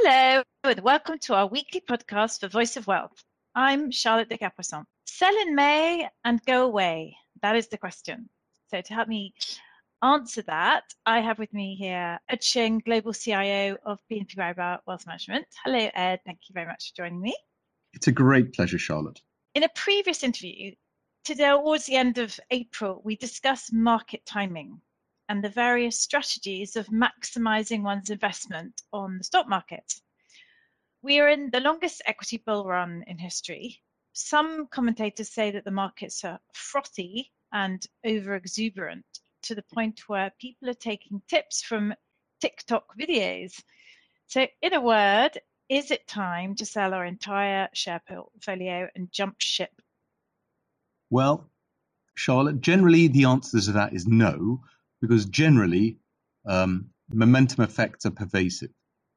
Hello, and welcome to our weekly podcast for Voice of Wealth. I'm Charlotte de Capoisson. Sell in May and go away. That is the question. So, to help me answer that, I have with me here Ed Shing, Global CIO of BNP Paribas Wealth Management. Hello, Ed. Thank you very much for joining me. It's a great pleasure, Charlotte. In a previous interview, today, towards the end of April, we discussed market timing and the various strategies of maximizing one's investment on the stock market. We are in the longest equity bull run in history. Some commentators say that the markets are frothy and over exuberant to the point where people are taking tips from TikTok videos. So, in a word, is it time to sell our entire share portfolio and jump ship? Well, Charlotte, generally the answer to that is no because generally um, momentum effects are pervasive.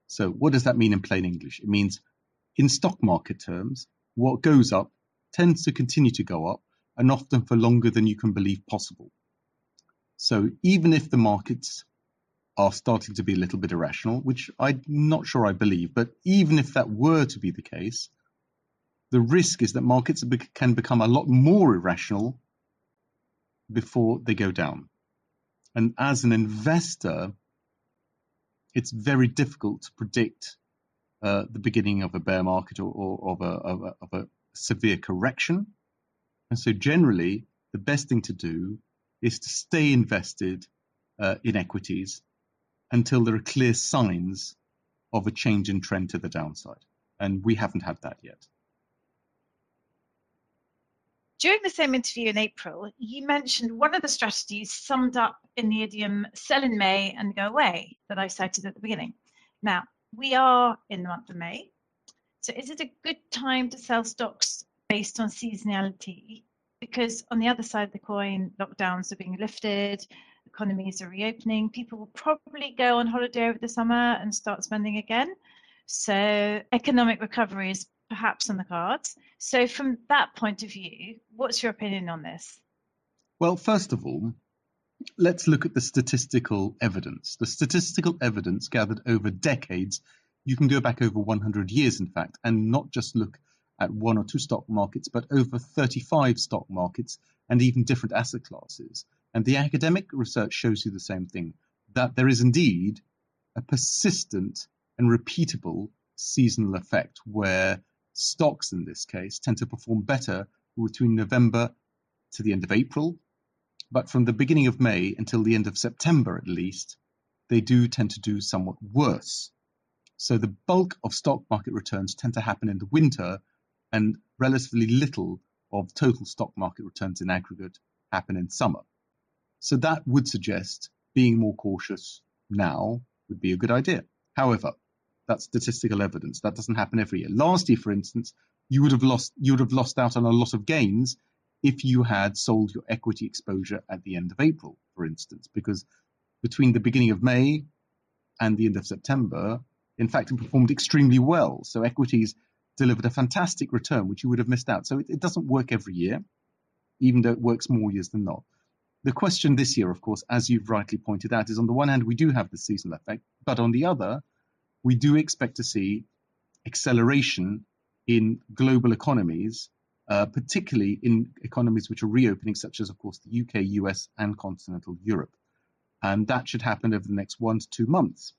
So what does that mean in plain English? It means in stock market terms, what goes up tends to continue to go up and often for longer than you can believe possible. So even if the markets are starting to be a little bit irrational, which I'm not sure I believe, but even if that were to be the case, the risk is that markets can become a lot more irrational before they go down. And as an investor, it's very difficult to predict uh, the beginning of a bear market or, or of, a, of, a, of, a, severe correction. And so, generally, the best thing to do is to stay invested uh, in equities until there are clear signs of a change in trend to the downside. And we haven't had that yet. During the same interview in April, you mentioned one of the strategies summed up in the idiom sell in May and go away that I cited at the beginning. Now, we are in the month of May. So is it a good time to sell stocks based on seasonality? Because on the other side of the coin, lockdowns are being lifted, economies are reopening, people will probably go on holiday over the summer and start spending again. So economic recovery is perhaps on the cards. So, from that point of view, what's your opinion on this? Well, first of all, let's look at the statistical evidence. The statistical evidence gathered over decades, you can go back over 100 years, in fact, and not just look at one or two stock markets, but over 35 stock markets and even different asset classes. And the academic research shows you the same thing that there is indeed a persistent and repeatable seasonal effect where Stocks, in this case, tend to perform better between November to the end of April, but from the beginning of May until the end of September at least, they do tend to do somewhat worse. So the bulk of stock market returns tend to happen in the winter, and relatively little of total stock market returns in aggregate happen in summer. So that would suggest being more cautious now would be a good idea. However, that's statistical evidence. That doesn't happen every year. Last year, for instance, you would have lost you would have lost out on a lot of gains if you had sold your equity exposure at the end of April, for instance, because between the beginning of May and the end of September, in fact, it performed extremely well. So equities delivered a fantastic return, which you would have missed out. So it, it doesn't work every year, even though it works more years than not. The question this year, of course, as you've rightly pointed out, is on the one hand, we do have the seasonal effect, but on the other, we do expect to see acceleration in global economies, uh, particularly in economies which are reopening, such as, of course, the UK, US, and continental Europe. And that should happen over the next one to two months.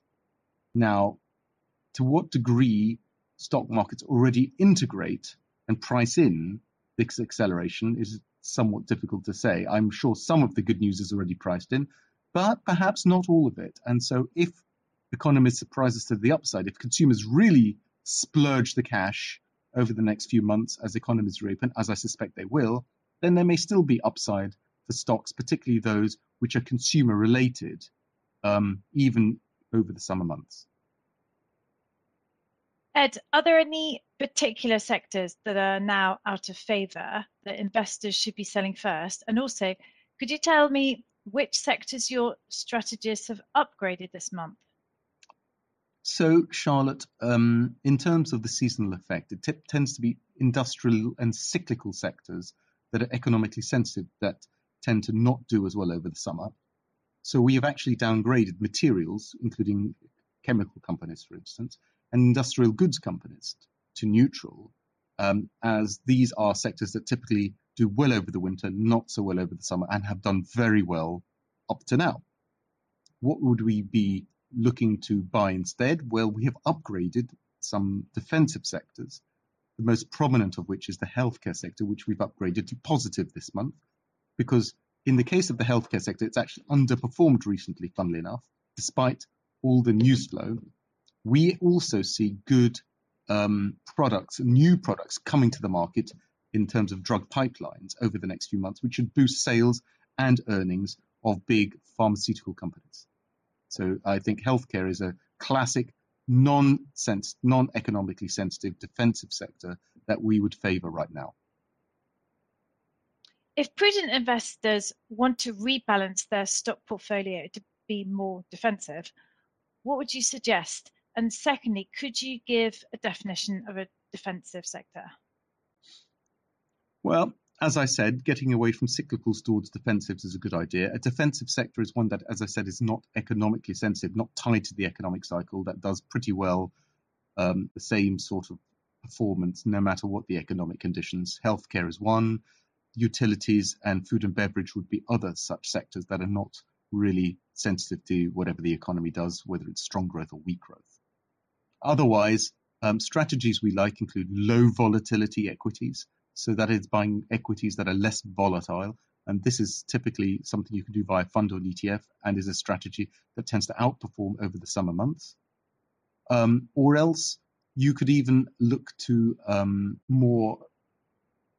Now, to what degree stock markets already integrate and price in this acceleration is somewhat difficult to say. I'm sure some of the good news is already priced in, but perhaps not all of it. And so if economists surprise us to the upside. If consumers really splurge the cash over the next few months as economies reopen, as I suspect they will, then there may still be upside for stocks, particularly those which are consumer related, um, even over the summer months. Ed, are there any particular sectors that are now out of favour that investors should be selling first? And also, could you tell me which sectors your strategists have upgraded this month? So, Charlotte, um, in terms of the seasonal effect, it t- tends to be industrial and cyclical sectors that are economically sensitive that tend to not do as well over the summer. So, we have actually downgraded materials, including chemical companies, for instance, and industrial goods companies to neutral, um, as these are sectors that typically do well over the winter, not so well over the summer, and have done very well up to now. What would we be looking to buy instead? Well, we have upgraded some defensive sectors, the most prominent of which is the healthcare sector, which we've upgraded to positive this month, because in the case of the healthcare sector, it's actually underperformed recently, funnily enough, despite all the news flow. We also see good um, products, new products coming to the market in terms of drug pipelines over the next few months, which should boost sales and earnings of big pharmaceutical companies. So I think healthcare is a classic non-sense, non-economically sensitive defensive sector that we would favor right now. If prudent investors want to rebalance their stock portfolio to be more defensive, what would you suggest? And secondly, could you give a definition of a defensive sector? Well, as I said, getting away from cyclicals towards defensives is a good idea. A defensive sector is one that, as I said, is not economically sensitive, not tied to the economic cycle, that does pretty well um, the same sort of performance no matter what the economic conditions. Healthcare is one, utilities and food and beverage would be other such sectors that are not really sensitive to whatever the economy does, whether it's strong growth or weak growth. Otherwise, um, strategies we like include low volatility equities, so that is buying equities that are less volatile. And this is typically something you can do via fund or ETF and is a strategy that tends to outperform over the summer months. Um, or else you could even look to um, more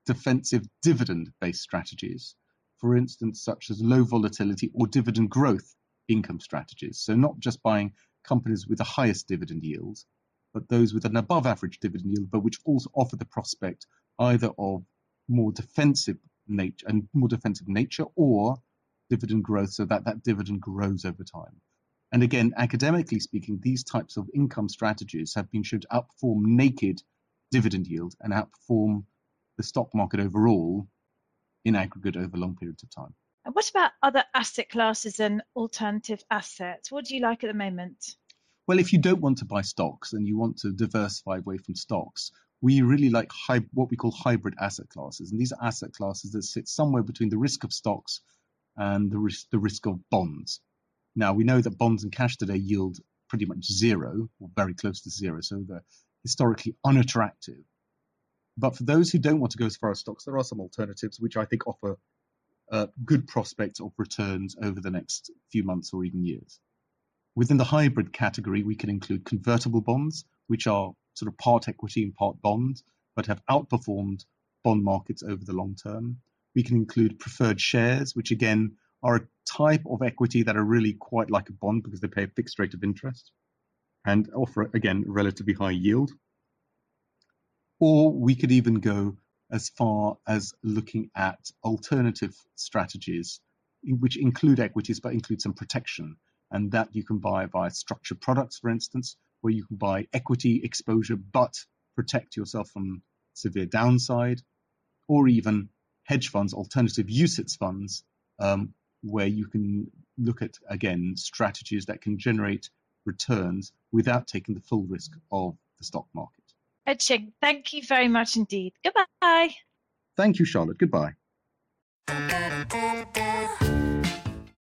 defensive dividend based strategies, for instance, such as low volatility or dividend growth income strategies. So, not just buying companies with the highest dividend yields, but those with an above average dividend yield, but which also offer the prospect either of more defensive nature and more defensive nature or dividend growth so that that dividend grows over time. And again, academically speaking, these types of income strategies have been shown to outperform naked dividend yield and outperform the stock market overall in aggregate over long periods of time. And what about other asset classes and alternative assets? What do you like at the moment? Well, if you don't want to buy stocks and you want to diversify away from stocks, we really like hy- what we call hybrid asset classes. And these are asset classes that sit somewhere between the risk of stocks and the risk, the risk of bonds. Now, we know that bonds and cash today yield pretty much zero or very close to zero, so they're historically unattractive. But for those who don't want to go as far as stocks, there are some alternatives which I think offer uh, good prospects of returns over the next few months or even years. Within the hybrid category, we can include convertible bonds, which are sort of part equity and part bond, but have outperformed bond markets over the long term. We can include preferred shares, which again are a type of equity that are really quite like a bond because they pay a fixed rate of interest and offer, again, relatively high yield. Or we could even go as far as looking at alternative strategies, which include equities but include some protection. And that you can buy via structured products, for instance, where you can buy equity exposure but protect yourself from severe downside, or even hedge funds, alternative UCITS funds, um, where you can look at, again, strategies that can generate returns without taking the full risk of the stock market. Ed Shing, thank you very much indeed. Goodbye. Thank you, Charlotte. Goodbye.